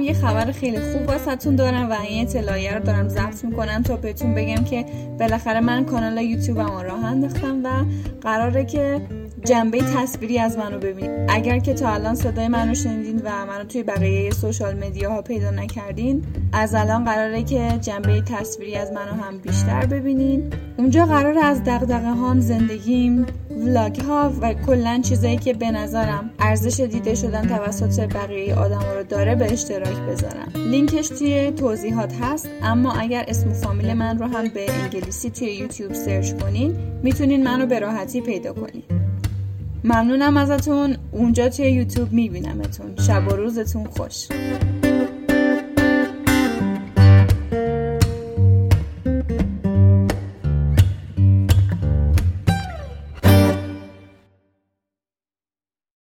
یه خبر خیلی خوب واسهتون دارم و این اطلاعیه رو دارم ضبط می‌کنم تا بهتون بگم که بالاخره من کانال یوتیوبم راه انداختم و قراره که جنبه تصویری از منو ببینید اگر که تا الان صدای منو شنیدین و منو توی بقیه social media ها پیدا نکردین از الان قراره که جنبه تصویری از منو هم بیشتر ببینین. اونجا قراره از دغدغه هام زندگیم vlog ها و کلا چیزایی که به نظرم ارزش دیده شدن توسط بقیه آدم رو داره به اشتراک بذارم. لینکش توی توضیحات هست اما اگر اسم و فامیل من رو هم به انگلیسی توی یوتیوب search کنین می‌تونین منو به راحتی پیدا کنین. ممنونم ازتون. اونجا توی یوتیوب میبینمتون. شب و روزتون خوش.